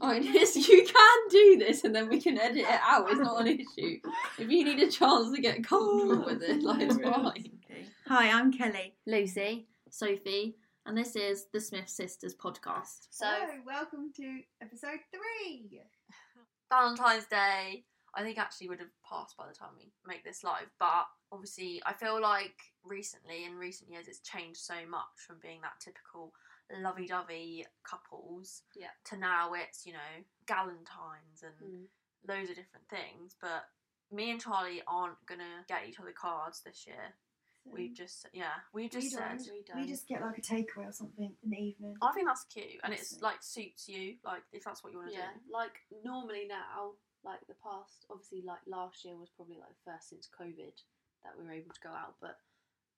Oh, it is. You can do this, and then we can edit it out. It's not an issue. If you need a chance to get comfortable oh, with it, like it's fine. Hi, I'm Kelly. Lucy, Sophie, and this is the Smith Sisters podcast. So, welcome to episode three. Valentine's Day, I think actually would have passed by the time we make this live, but obviously, I feel like recently, in recent years, it's changed so much from being that typical lovey-dovey couples Yeah. to now it's you know galentines and Mm. loads of different things. But me and Charlie aren't gonna get each other cards this year. We've just yeah, we've just We said. We We just get like a takeaway or something in the evening. I think that's cute, and it's That's it. like suits you. Like if that's what you want to yeah, do. like normally now, like the past, obviously, like last year was probably like the first since COVID that we were able to go out. But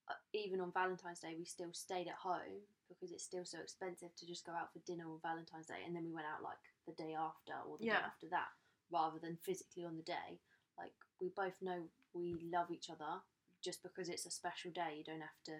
uh, even on Valentine's Day, we still stayed at home because it's still so expensive to just go out for dinner on Valentine's Day, and then we went out like the day after or the day after that, rather than physically on the day. Like we both know we love each other. Just because it's a special day, you don't have to.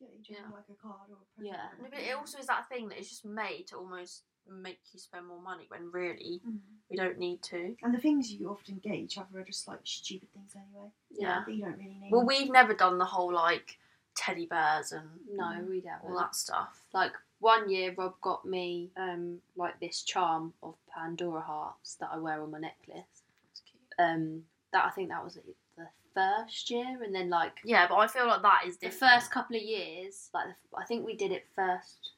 Get each other Yeah. like a card or a present. Yeah. No, but it also is that thing that is just made to almost make you spend more money when really Mm. we don't need to. And the things you often get each other are just like stupid things anyway. Yeah. That you don't really need. Well, we've never done the whole like teddy bears and No, we don't. all that stuff. Like one year, Rob got me um like this charm of Pandora hearts that I wear on my necklace. It's cute. Um, that I think that was the first year, and then like Yeah, but I feel like that is the different. first couple of years, like the, I think we did it first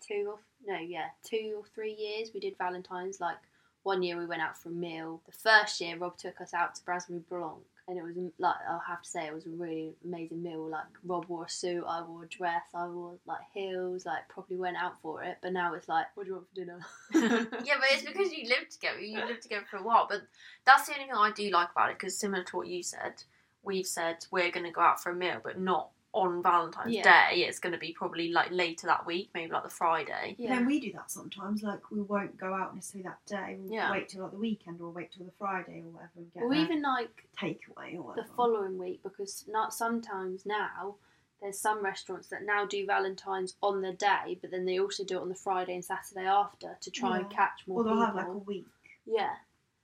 two or no, yeah, two or three years. We did Valentine's. Like one year we went out for a meal. The first year, Rob took us out to Brasserie Blanc. And it was like I'll have to say it was a really amazing meal. Like Rob wore a suit, I wore a dress, I wore like heels. Like probably went out for it. But now it's like, what do you want for dinner? yeah, but it's because you lived together. You lived together for a while. But that's the only thing I do like about it. Because similar to what you said, we've said we're going to go out for a meal, but not on Valentine's Yeah. Day. It's going to be probably like later that week, maybe like the Friday. But Then we do that sometimes. Like we won't go out necessarily that day. We'll Yeah. wait till like the weekend or wait till the Friday or whatever and get Or even like takeaway or the following week because not sometimes now there's some restaurants that now do Valentine's on the day, but then they also do it on the Friday and Saturday after to try and catch more or they'll people. have like a week. yeah,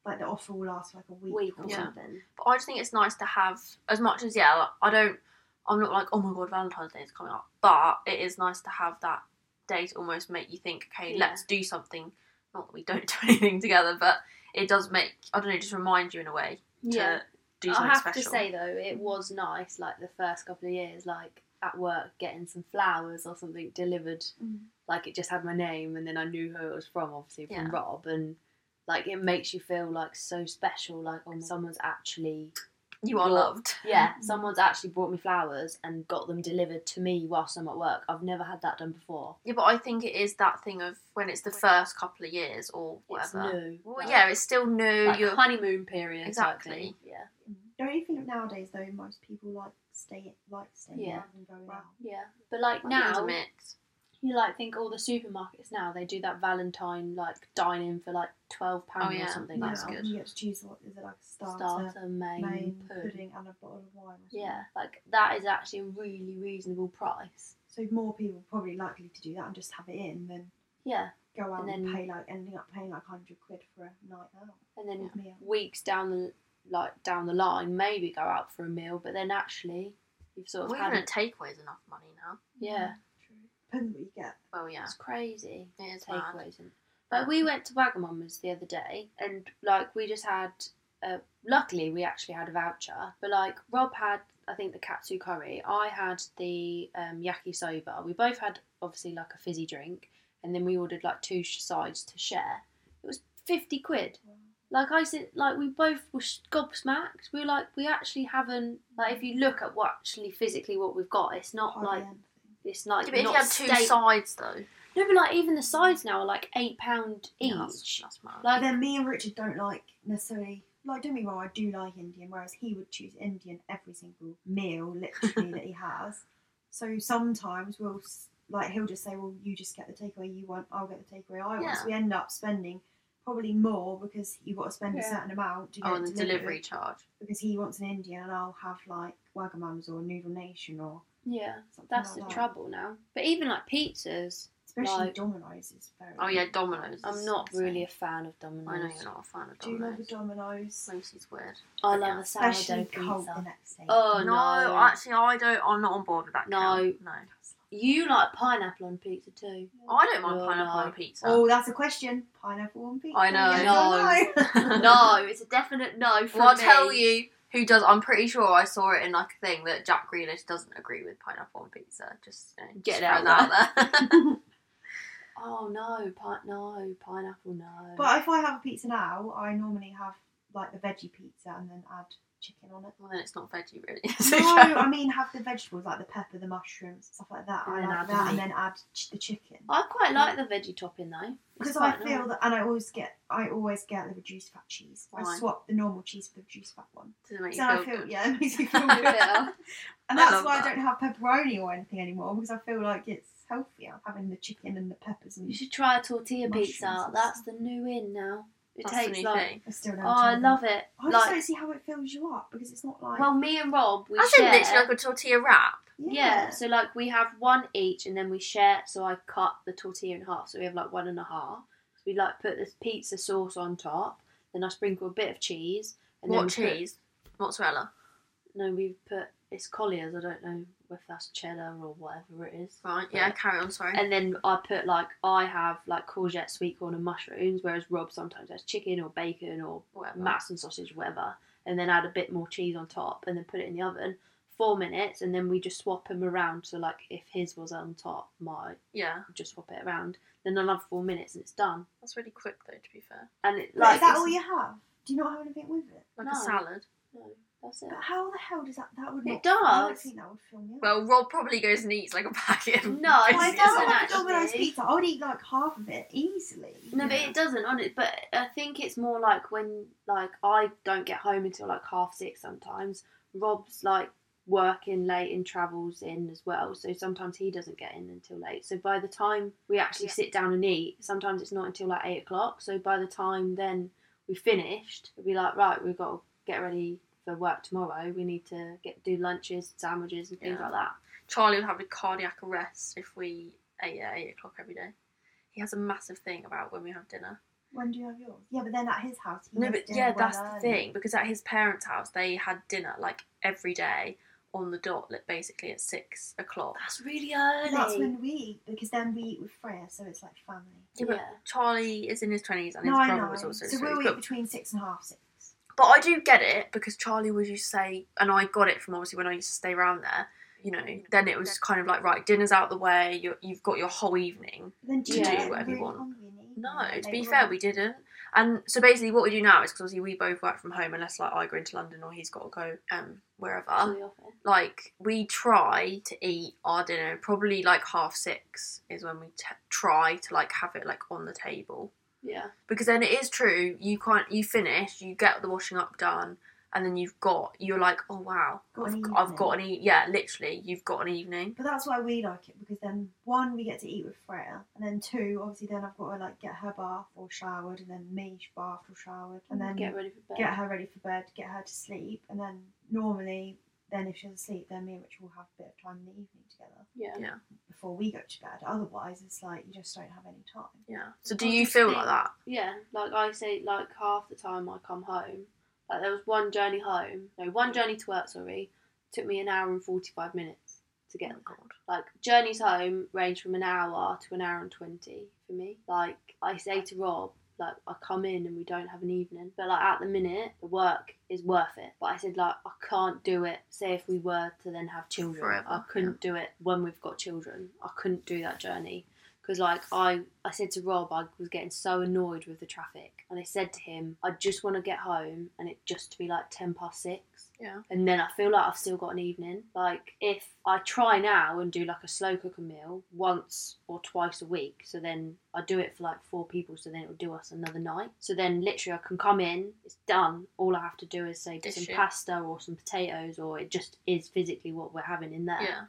Like the offer will last like a week. week or Yeah. something. But I just think it's nice to have as much as yeah. Like, I don't. I'm not like oh my god, Valentine's Day is coming up, but it is nice to have that day to almost make you think, okay, Yeah. let's do something. Not that we don't do anything together, but it does make I don't know, just remind you in a way to Yeah, do I have special. to say though, it was nice. Like the first couple of years, like at work, getting some flowers or something delivered. Mm. Like it just had my name, and then I knew who it was from, obviously from Yeah. Rob, and like it makes you feel like so special. Like oh, someone's actually you are loved. Yeah, Mm. someone's actually brought me flowers and got them delivered to me whilst I'm at work. I've never had that done before. Yeah, but I think it is that thing of when it's the first couple of years or whatever. It's whatever. new. Well, like- yeah, it's still new. like you're honeymoon period. Exactly. Yeah. Don't you think nowadays though most people like stay like staying Yeah. rather than going out? Yeah. But like I think it's a now, mix. You like think all the supermarkets now they do that Valentine like dining for like twelve pounds Oh, yeah, or something that's now. good. You get to choose what is it like a starter, Starter, main, main, pudding. pudding, and a bottle of wine. Or something. Yeah, like that is actually a really reasonable price. So more people are probably likely to do that and just have it in than Yeah, go out And and, then- pay like ending up paying like hundred quid for a night out and then meal. weeks down the like down the line, maybe go out for a meal, but then actually you've sort of Well, had even a it. takeaway is enough money now. Yeah, True. Depends what you get. Well, yeah, it's crazy. it is mad. takeaways. And, like we went to Wagamama's the other day, and like we just had. Uh, luckily, we actually had a voucher, but like Rob had, I think the katsu curry. I had the um, yakisoba. We both had obviously like a fizzy drink, and then we ordered like two sides to share. It was fifty quid. Like I said, like we both were gobsmacked. We were like, we actually haven't. Like if you look at what actually physically what we've got, it's not Hardly like anything. It's like Yeah, but if you not had two steak- sides though, No, but like even the sides now are like eight pound each. yeah, that's, that's mad. Like then me and Richard don't like necessarily like don't get me wrong, I do like Indian, whereas he would choose Indian every single meal, literally that he has. So sometimes we'll like he'll just say, "Well, you just get the takeaway you want, I'll get the takeaway I want." Yeah. So we end up spending probably more because you've got to spend a certain amount to oh, get oh, the delivery charge. because he wants an Indian and I'll have like Wagamama's or Noodle Nation or yeah, that's like the that. trouble now. But even like pizzas, Especially Like- Domino's is very. Oh yeah, Domino's. I'm not really a fan of Domino's. I know you're not a fan of Do you love a Domino's. Domino's? Macy's weird. I Yeah. love a Especially sourdough cold pizza. next. Oh no, no! actually, I don't. I'm not on board with that. No. Kel. no. you like pineapple on pizza too. I don't mind Oh, pineapple no. on pizza. Oh, that's a question. Pineapple on pizza. I know. Yes or no? no, it's a definite no for well, I'll tell you who does. I'm pretty sure I saw it in like a thing that Jack Grealish doesn't agree with pineapple on pizza. Just you know, Get just out throwing that out there. Oh no, pi- no pineapple, no. But if I have a pizza now, I normally have like the veggie pizza and then add chicken on it. well, then it's not veggie, really. No, I mean have the vegetables like the pepper, the mushrooms, stuff like that. And I then like add the that, and then add ch- the chicken. I quite mm. like the veggie topping though. Because I feel nice. that, and I always get, I always get the reduced fat cheese. I swap the normal cheese for the reduced fat one. Does it make you So I feel feel, good? yeah, it makes me feel good. I And that's love why that. I don't have pepperoni or anything anymore because I feel like it's healthier having the chicken and the peppers and. You should try a tortilla pizza. That's the new in now. It That's takes like. thing. I still don't. Oh, I love it. I just like, don't see how it fills you up because it's not like. well, me and Rob, we As in share. literally like a tortilla wrap. yeah. so like we have one each, and then we share. So I cut the tortilla in half, so we have like one and a half. So we like put this pizza sauce on top. Then I sprinkle a bit of cheese. And then What put- cheese? Mozzarella. no, we put it's Collier's. I don't know if that's cheddar or whatever it is. Right. Yeah. Yeah. Carry on. Sorry. And then I put like I have like courgette, sweet corn, and mushrooms, whereas Rob sometimes has chicken or bacon or Whatever. mass and sausage, whatever. And then add a bit more cheese on top, and then put it in the oven four minutes, and then we just swap them around. So like if his was on top, my Yeah. just swap it around. Then another four minutes, and it's done. That's really quick though. To be fair. And it, But like is that all you have? Do you not have anything with it? Like No. a salad. No, that's it. But how the hell does that? That would It not. I don't does. think that would fill me up. Well, Rob probably goes and eats like a packet. Of No, Well, I doesn't don't have actually. Domino's pizza. I would eat like half of it easily. No, but it doesn't on it. But I think it's more like when like I don't get home until like half six sometimes. Rob's like working late and travels in as well, so sometimes he doesn't get in until late. So by the time we actually Yeah. sit down and eat, sometimes it's not until like eight o'clock. So by the time then we finished, we'll be like, right, we've got to get ready for work tomorrow. We need to get do lunches, sandwiches, and things Yeah. like that. Charlie would have a cardiac arrest if we ate at eight o'clock every day. He has a massive thing about when we have dinner. When do you have yours? Yeah, but then at his house. He No, but yeah, well that's the thing because at his parents' house they had dinner like every day on the dot, like basically at six o'clock. That's really early. That's when we eat because then we eat with Freya, so it's like family. Yeah, but Yeah. Charlie is in his twenties and his no, I brother was also so his we'll 20s. eat between six and half six. But I do get it because Charlie would used to say, and I got it from obviously when I used to stay around there. You know, then it was kind of like right, dinner's out the way. You you've got your whole evening. But then do Yeah. Do whatever you want. hungry in the evening, No, like, to be later fair, we didn't. And so basically, what we do now is because obviously we both work from home, unless like I go into London or he's got to go um wherever. To the office. Like we try to eat our dinner probably like half six is when we t- try to like have it like on the table Yeah. because then it is true you can't you finish you get the washing up done and then you've got you're like oh wow Got I've, an I've got an evening. e- yeah literally you've got an evening But that's why we like it because then one we get to eat with Freya, and then two obviously then I've got to like get her bath or showered, and then me bathed or showered, and mm, then get ready for bed. get her ready for bed, get her to sleep, and then normally then if she's asleep, then me and Rich will have a bit of time in the evening together Yeah. Yeah. before we go to bed. Otherwise, it's like you just don't have any time. yeah so do I you feel think- like that Yeah, like I say, like half the time I come home, like there was one journey home, no, one journey to work, sorry, took me an hour and 45 minutes to get oh there. god Like, journeys home range from an hour to an hour and 20 for me. Like, I say to Rob, like, I come in and we don't have an evening, but like at the minute, the work is worth it. But I said, like, I can't do it. Say if we were to then have children, Forever, I couldn't do it when we've got children. I couldn't do that journey because like I, I said to Rob, I was getting so annoyed with the traffic, and I said to him, I just want to get home and it just to be like ten past six. Yeah. And then I feel like I've still got an evening. Like if I try now and do like a slow cooker meal once or twice a week, so then I do it for like four people, so then it will do us another night. So then literally I can come in, it's done. All I have to do is say Dish some it. pasta or some potatoes, or it just is physically what we're having in there. yeah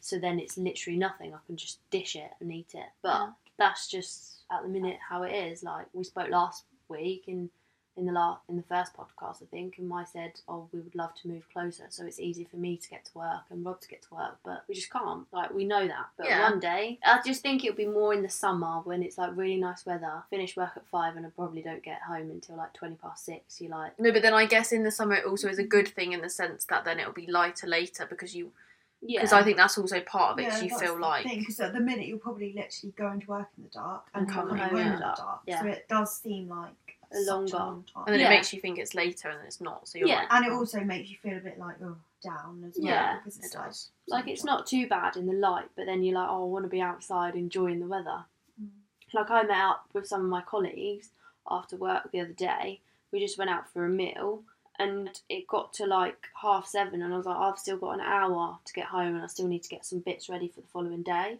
So then it's literally nothing. I can just dish it and eat it. But Yeah. that's just at the minute how it is. Like we spoke last week, and in the la- in the first podcast, I think, and I said, "Oh, we would love to move closer, so it's easy for me to get to work and Rob to get to work, but we just can't. Like we know that, but Yeah. one day, I just think it'll be more in the summer when it's like really nice weather. Finish work at five, and I probably don't get home until like twenty past six. You like, No, but then I guess in the summer it also is a good thing in the sense that then it'll be lighter later because you yeah, because I think that's also part of it. 'cause you feel the like because at the minute you're probably literally going to work in the dark And and, come come home in the dark. dark. Yeah. So it does seem like longer- long time. and then Yeah. it makes you think it's later and it's not. So you're Yeah. like, And it also makes you feel a bit like oh down as well Yeah, because it's it like does. like it's not too bad in the light, but then you're like, oh, I want to be outside enjoying the weather. Mm. Like I met up with some of my colleagues after work the other day. We just went out for a meal, and it got to like half seven, and I was like, I've still got an hour to get home, and I still need to get some bits ready for the following day.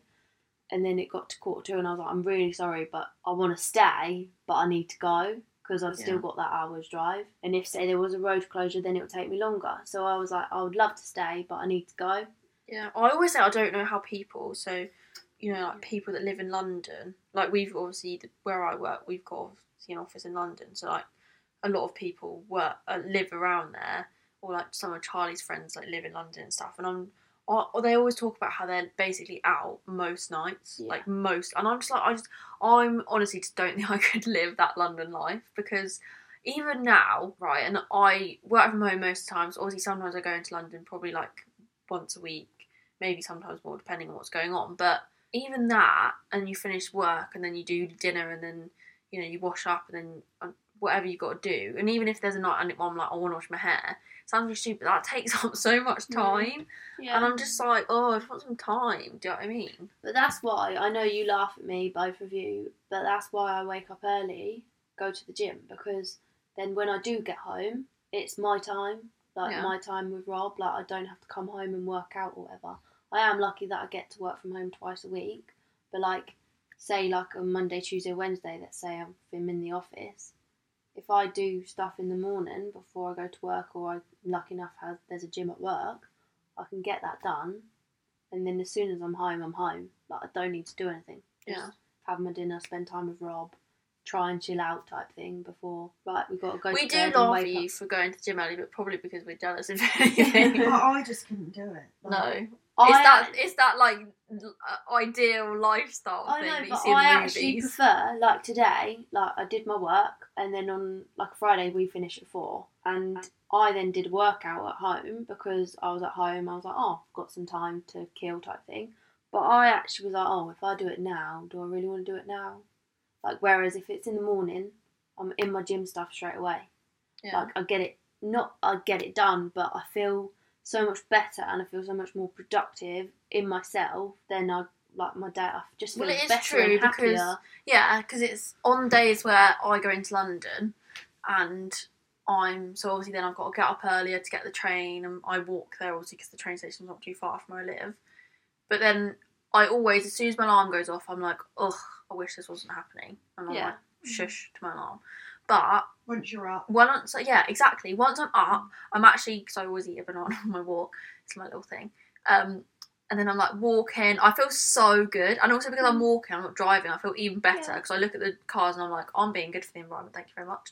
And then it got to quarter two, and I was like, I'm really sorry, but I want to stay, but I need to go because I've still got that hour's drive. And if say there was a road closure, then it would take me longer. So I was like, I would love to stay, but I need to go. Yeah, I always say I don't know how people. So, you know, like people that live in London, like we've obviously where I work, we've got obviously an office in London. So like a lot of people work uh, live around there, or like some of Charlie's friends like live in London and stuff. And I'm, or, they always talk about how they're basically out most nights, Yeah. like most. And I'm just like, I just, I'm honestly just don't think I could live that London life because even now, right, and I work from home most times. Obviously, sometimes I go into London probably like once a week, maybe sometimes more, depending on what's going on. But even that, and you finish work, and then you do dinner, and then you know you wash up, and then uh, whatever you got to do. And even if there's a night and I'm like, I want to wash my hair, sounds really stupid. That takes up so much Mm. time, and I'm just like, oh, I just want some time. Do you know what I mean? But that's why I know you laugh at me, both of you. But that's why I wake up early, go to the gym because then when I do get home, it's my time, like Yeah. my time with Rob. Like I don't have to come home and work out or whatever. I am lucky that I get to work from home twice a week. But like, say like on Monday, Tuesday, Wednesday, let's say I'm in the office. If I do stuff in the morning before I go to work, or I'm lucky enough have there's a gym at work, I can get that done and then as soon as I'm home, I'm home. Like I don't need to do anything. Just Yeah. have my dinner, spend time with Rob, try and chill out type thing before. Right, we've got to go. we to do bed and laugh wake at you up. for going to the gym early, but probably because we're jealous of anything. I, I just couldn't do it. no, Like, it's I- that it's that like uh, ideal lifestyle I thing know, that you but see I actually movies. prefer like today. Like I did my work, and then on like Friday we finish at four, and I then did a workout at home because I was at home. I was like, oh, I've got some time to kill type thing. But I actually was like, oh, if I do it now, do I really want to do it now? Like whereas if it's in the morning, I'm in my gym stuff straight away. Yeah. Like I get it, not I get it done, but I feel so much better and I feel so much more productive in myself than I like my day. I just feel Well, it is better true and because happier. Yeah, because it's on days where I go into London and I'm so obviously then I've got to get up earlier to get the train and I walk there obviously because the train station's not too far from where I live. But then I always, as soon as my alarm goes off, I'm like, ugh, I wish this wasn't happening. And I'm Yeah. like, mm. shush to my alarm. But once you're up, once, yeah, exactly. Once I'm up, mm. I'm actually because I always eat a banana on my walk. It's my little thing. Um, and then I'm like walking. I feel so good, and also because I'm mm. walking, I'm not driving. I feel even better Yeah. because I look at the cars and I'm like, I'm being good for the environment. Thank you very much.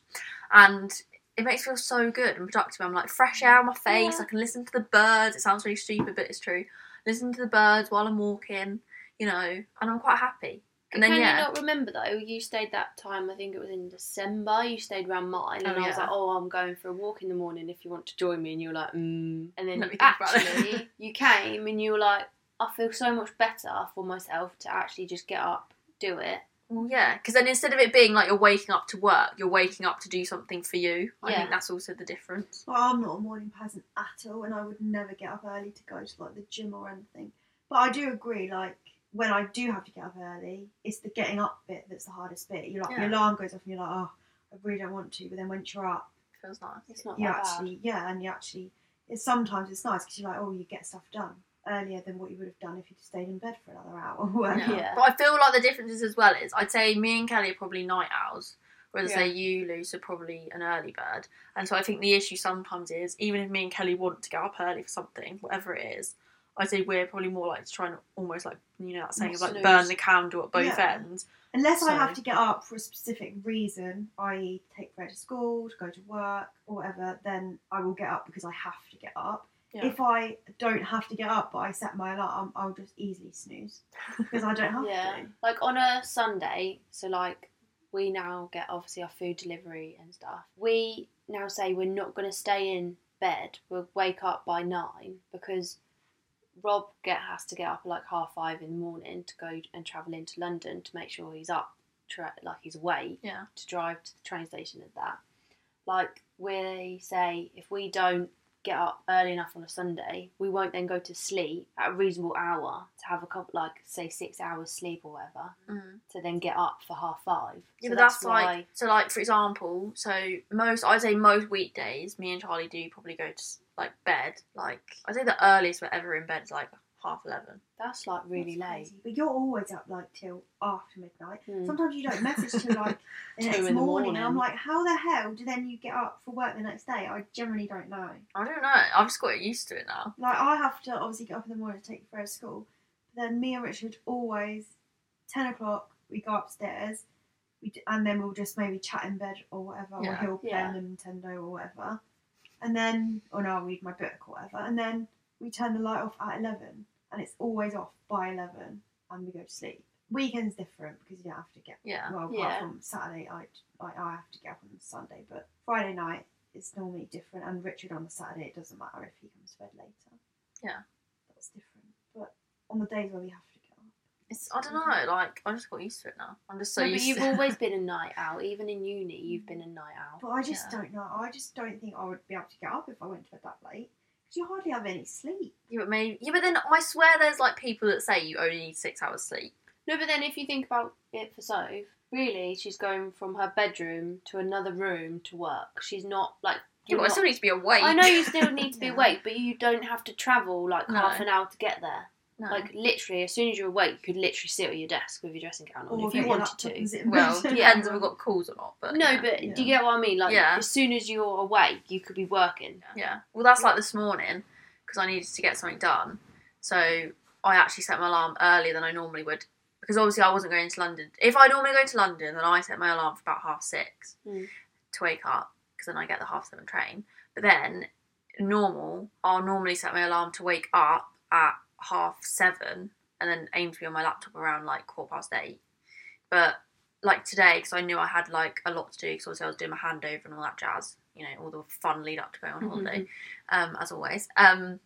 And it makes me feel so good and productive. I'm like fresh air on my face. Yeah. I can listen to the birds. It sounds really stupid, but it's true. Listen to the birds while I'm walking. You know, and I'm quite happy. And then Can yeah, you not remember though? You stayed that time. I think it was in December. You stayed around mine, and Oh, I was yeah. like, "Oh, I'm going for a walk in the morning. If you want to join me," and you were like, "Mm." And then Let me think about it. actually, you came and you were like, "I feel so much better for myself to actually just get up, do it." Well, yeah, because then instead of it being like you're waking up to work, you're waking up to do something for you. I Yeah. think that's also the difference. well, I'm not a morning person at all, and I would never get up early to go to like the gym or anything. But I do agree, like when I do have to get up early, it's the getting up bit that's the hardest bit. You're like Yeah. your alarm goes off, and you're like, oh, I really don't want to. But then once you're up, feels nice. It's not you that actually, yeah, and you actually, it's sometimes it's nice because you're like, oh, you get stuff done earlier than what you would have done if you'd stayed in bed for another hour. Yeah. Yeah. But I feel like the differences as well is I'd say me and Kelly are probably night owls, whereas Yeah. say you, Luce, are probably an early bird. And so I think the issue sometimes is even if me and Kelly want to get up early for something, whatever it is, I'd say we're probably more like to try and almost like you know that saying of like Snooze. burn the candle at both Yeah. ends. Unless I have to get up for a specific reason, i.e., take Fred to school, to go to work, or whatever, then I will get up because I have to get up. Yeah. If I don't have to get up, but I set my alarm, I'll just easily snooze because I don't have to. yeah. to. Like on a Sunday, so like we now get obviously our food delivery and stuff. We now say we're not going to stay in bed. We'll wake up by nine because Rob get has to get up at like half five in the morning to go and travel into London to make sure he's up, tra- like he's awake Yeah. to drive to the train station and that. Like we say, if we don't get up early enough on a Sunday, we won't then go to sleep at a reasonable hour to have a couple, like say six hours sleep or whatever, Mm. to then get up for half five. Yeah, So but that's, like so. Like for example, so most I'd say most weekdays, me and Charlie do probably go to like bed. Like I'd say the earliest we're ever in bed is like half eleven. that's like really That's late. crazy. But you're always up like till after midnight. Hmm. Sometimes you don't message till like the next in the morning, and I'm like, how the hell do then you get up for work the next day? I generally don't know. I don't know. I've just got used to it now. Like I have to obviously get up in the morning to take Fred to school. But then me and Richard always ten o'clock we go upstairs, we d- and then we'll just maybe chat in bed or whatever, Yeah. or he'll play Yeah. on Nintendo or whatever. And then, or no, I'll read my book or whatever. And then we turn the light off at eleven, and it's always off by eleven, and we go to sleep. Weekends different because you don't have to get Yeah. well, apart Yeah. from Saturday, I, I I have to get up on Sunday, but Friday night is normally different. And Richard on the Saturday, it doesn't matter if he comes to bed later. Yeah. that's different. But on the days where we have to get up, It's I don't mm-hmm. know. Like I just got used to it now. I'm just so No, but you've always been a night out. Even in uni, you've been a night out. but I just Yeah. don't know. I just don't think I would be able to get up if I went to bed that late because you hardly have any sleep. Yeah, but maybe. Yeah, but then I swear there's like people that say you only need six hours sleep. No, but then if you think about it for Soph, really, she's going from her bedroom to another room to work. She's not like. Yeah, you're but I still need to be awake. I know you still need to be Yeah. awake, but you don't have to travel like No. half an hour to get there. No. Like literally, as soon as you're awake, you could literally sit at your desk with your dressing gown on Or if you wanted to. and sit in well, bed. depends if we've got calls or not. But no, yeah. but Yeah. do you get what I mean? Like Yeah. as soon as you're awake, you could be working. Yeah. Well, that's like this morning because I needed to get something done. So I actually set my alarm earlier than I normally would because obviously I wasn't going to London. If I normally go to London, then I set my alarm for about half six Mm. to wake up because then I get the half seven train. But then normal, I'll normally set my alarm to wake up at half seven and then aim to be on my laptop around like quarter past eight. But like today, because I knew I had like a lot to do because obviously I was doing my handover and all that jazz, you know, all the fun lead up to going on holiday um, as always. Um,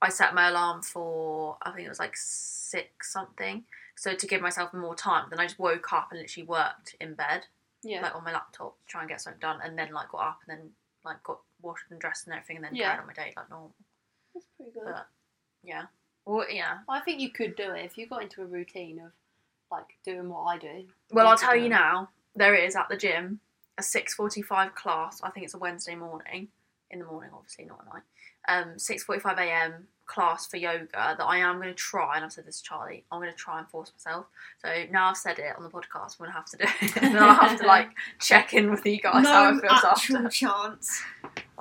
I set my alarm for I think it was like six something, so to give myself more time. Then I just woke up and literally worked in bed, Yeah. like on my laptop, to try and get something done, and then like got up and then like got washed and dressed and everything, and then Yeah. carried on my day like normal. That's pretty good. But yeah, well. I think you could do it if you got into a routine of like doing what I do. Well, I'll tell you now. There is at the gym a six forty-five class. I think it's a Wednesday morning. In the morning, obviously, not at night. Um, six forty-five a.m. class for yoga that I am going to try. And I've said this to Charlie. I'm going to try and force myself. So now I've said it on the podcast. I'm going to have to do it. and then I'll have to like check in with you guys how it no feels actual after. chance.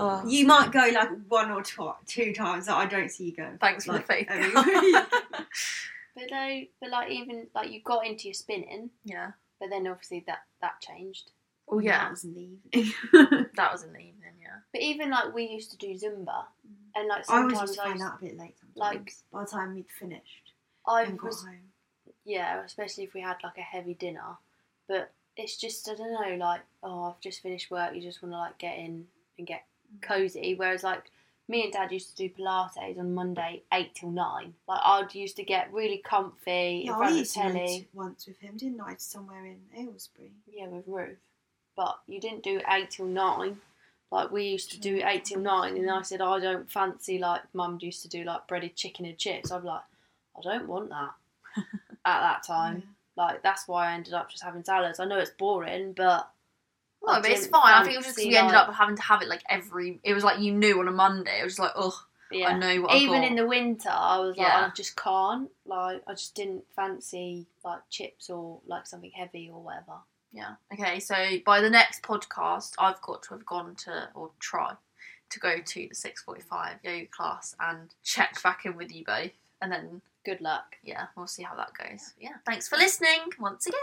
Oh, You might go like one or two, two times that I don't see you going. thanks for the faith. every- But though, but like even like you got into your spinning, yeah. but then obviously that that changed. Well, That was in the evening. That was in the evening. Yeah. But even like we used to do Zumba, and like I always sometimes used to I, find used, out a bit late sometimes. like- by the time we'd finished I and got was home. yeah, especially if we had like a heavy dinner. But it's just I don't know, like oh I've just finished work, you just want to like get in and get Mm. Cozy. Whereas like me and Dad used to do Pilates on Monday eight till nine. Like I'd used to get really comfy Yeah, in I front of the used to telly. to once with him, didn't I? Somewhere in Aylesbury. Yeah, with Ruth. But you didn't do eight till nine. Like we used to do mm. eight till nine, and I said I don't fancy like Mum used to do like breaded chicken and chips. I'm like, I don't want that at that time. Like that's why I ended up just having salads. I know it's boring, but I but it's fine. I think it was just 'cause fancy, we ended like- up having to have it like every. It was like you knew on a Monday. It was like, ugh, yeah. I know what I Even in the winter, I was like, Yeah. I just can't. Like, I just didn't fancy like chips or like something heavy or whatever. Yeah. Okay. So by the next podcast, I've got to have gone to or try to go to the six forty-five yoga class and check back in with you both and then Good luck. yeah, we'll see how that goes. Yeah, thanks for listening once again.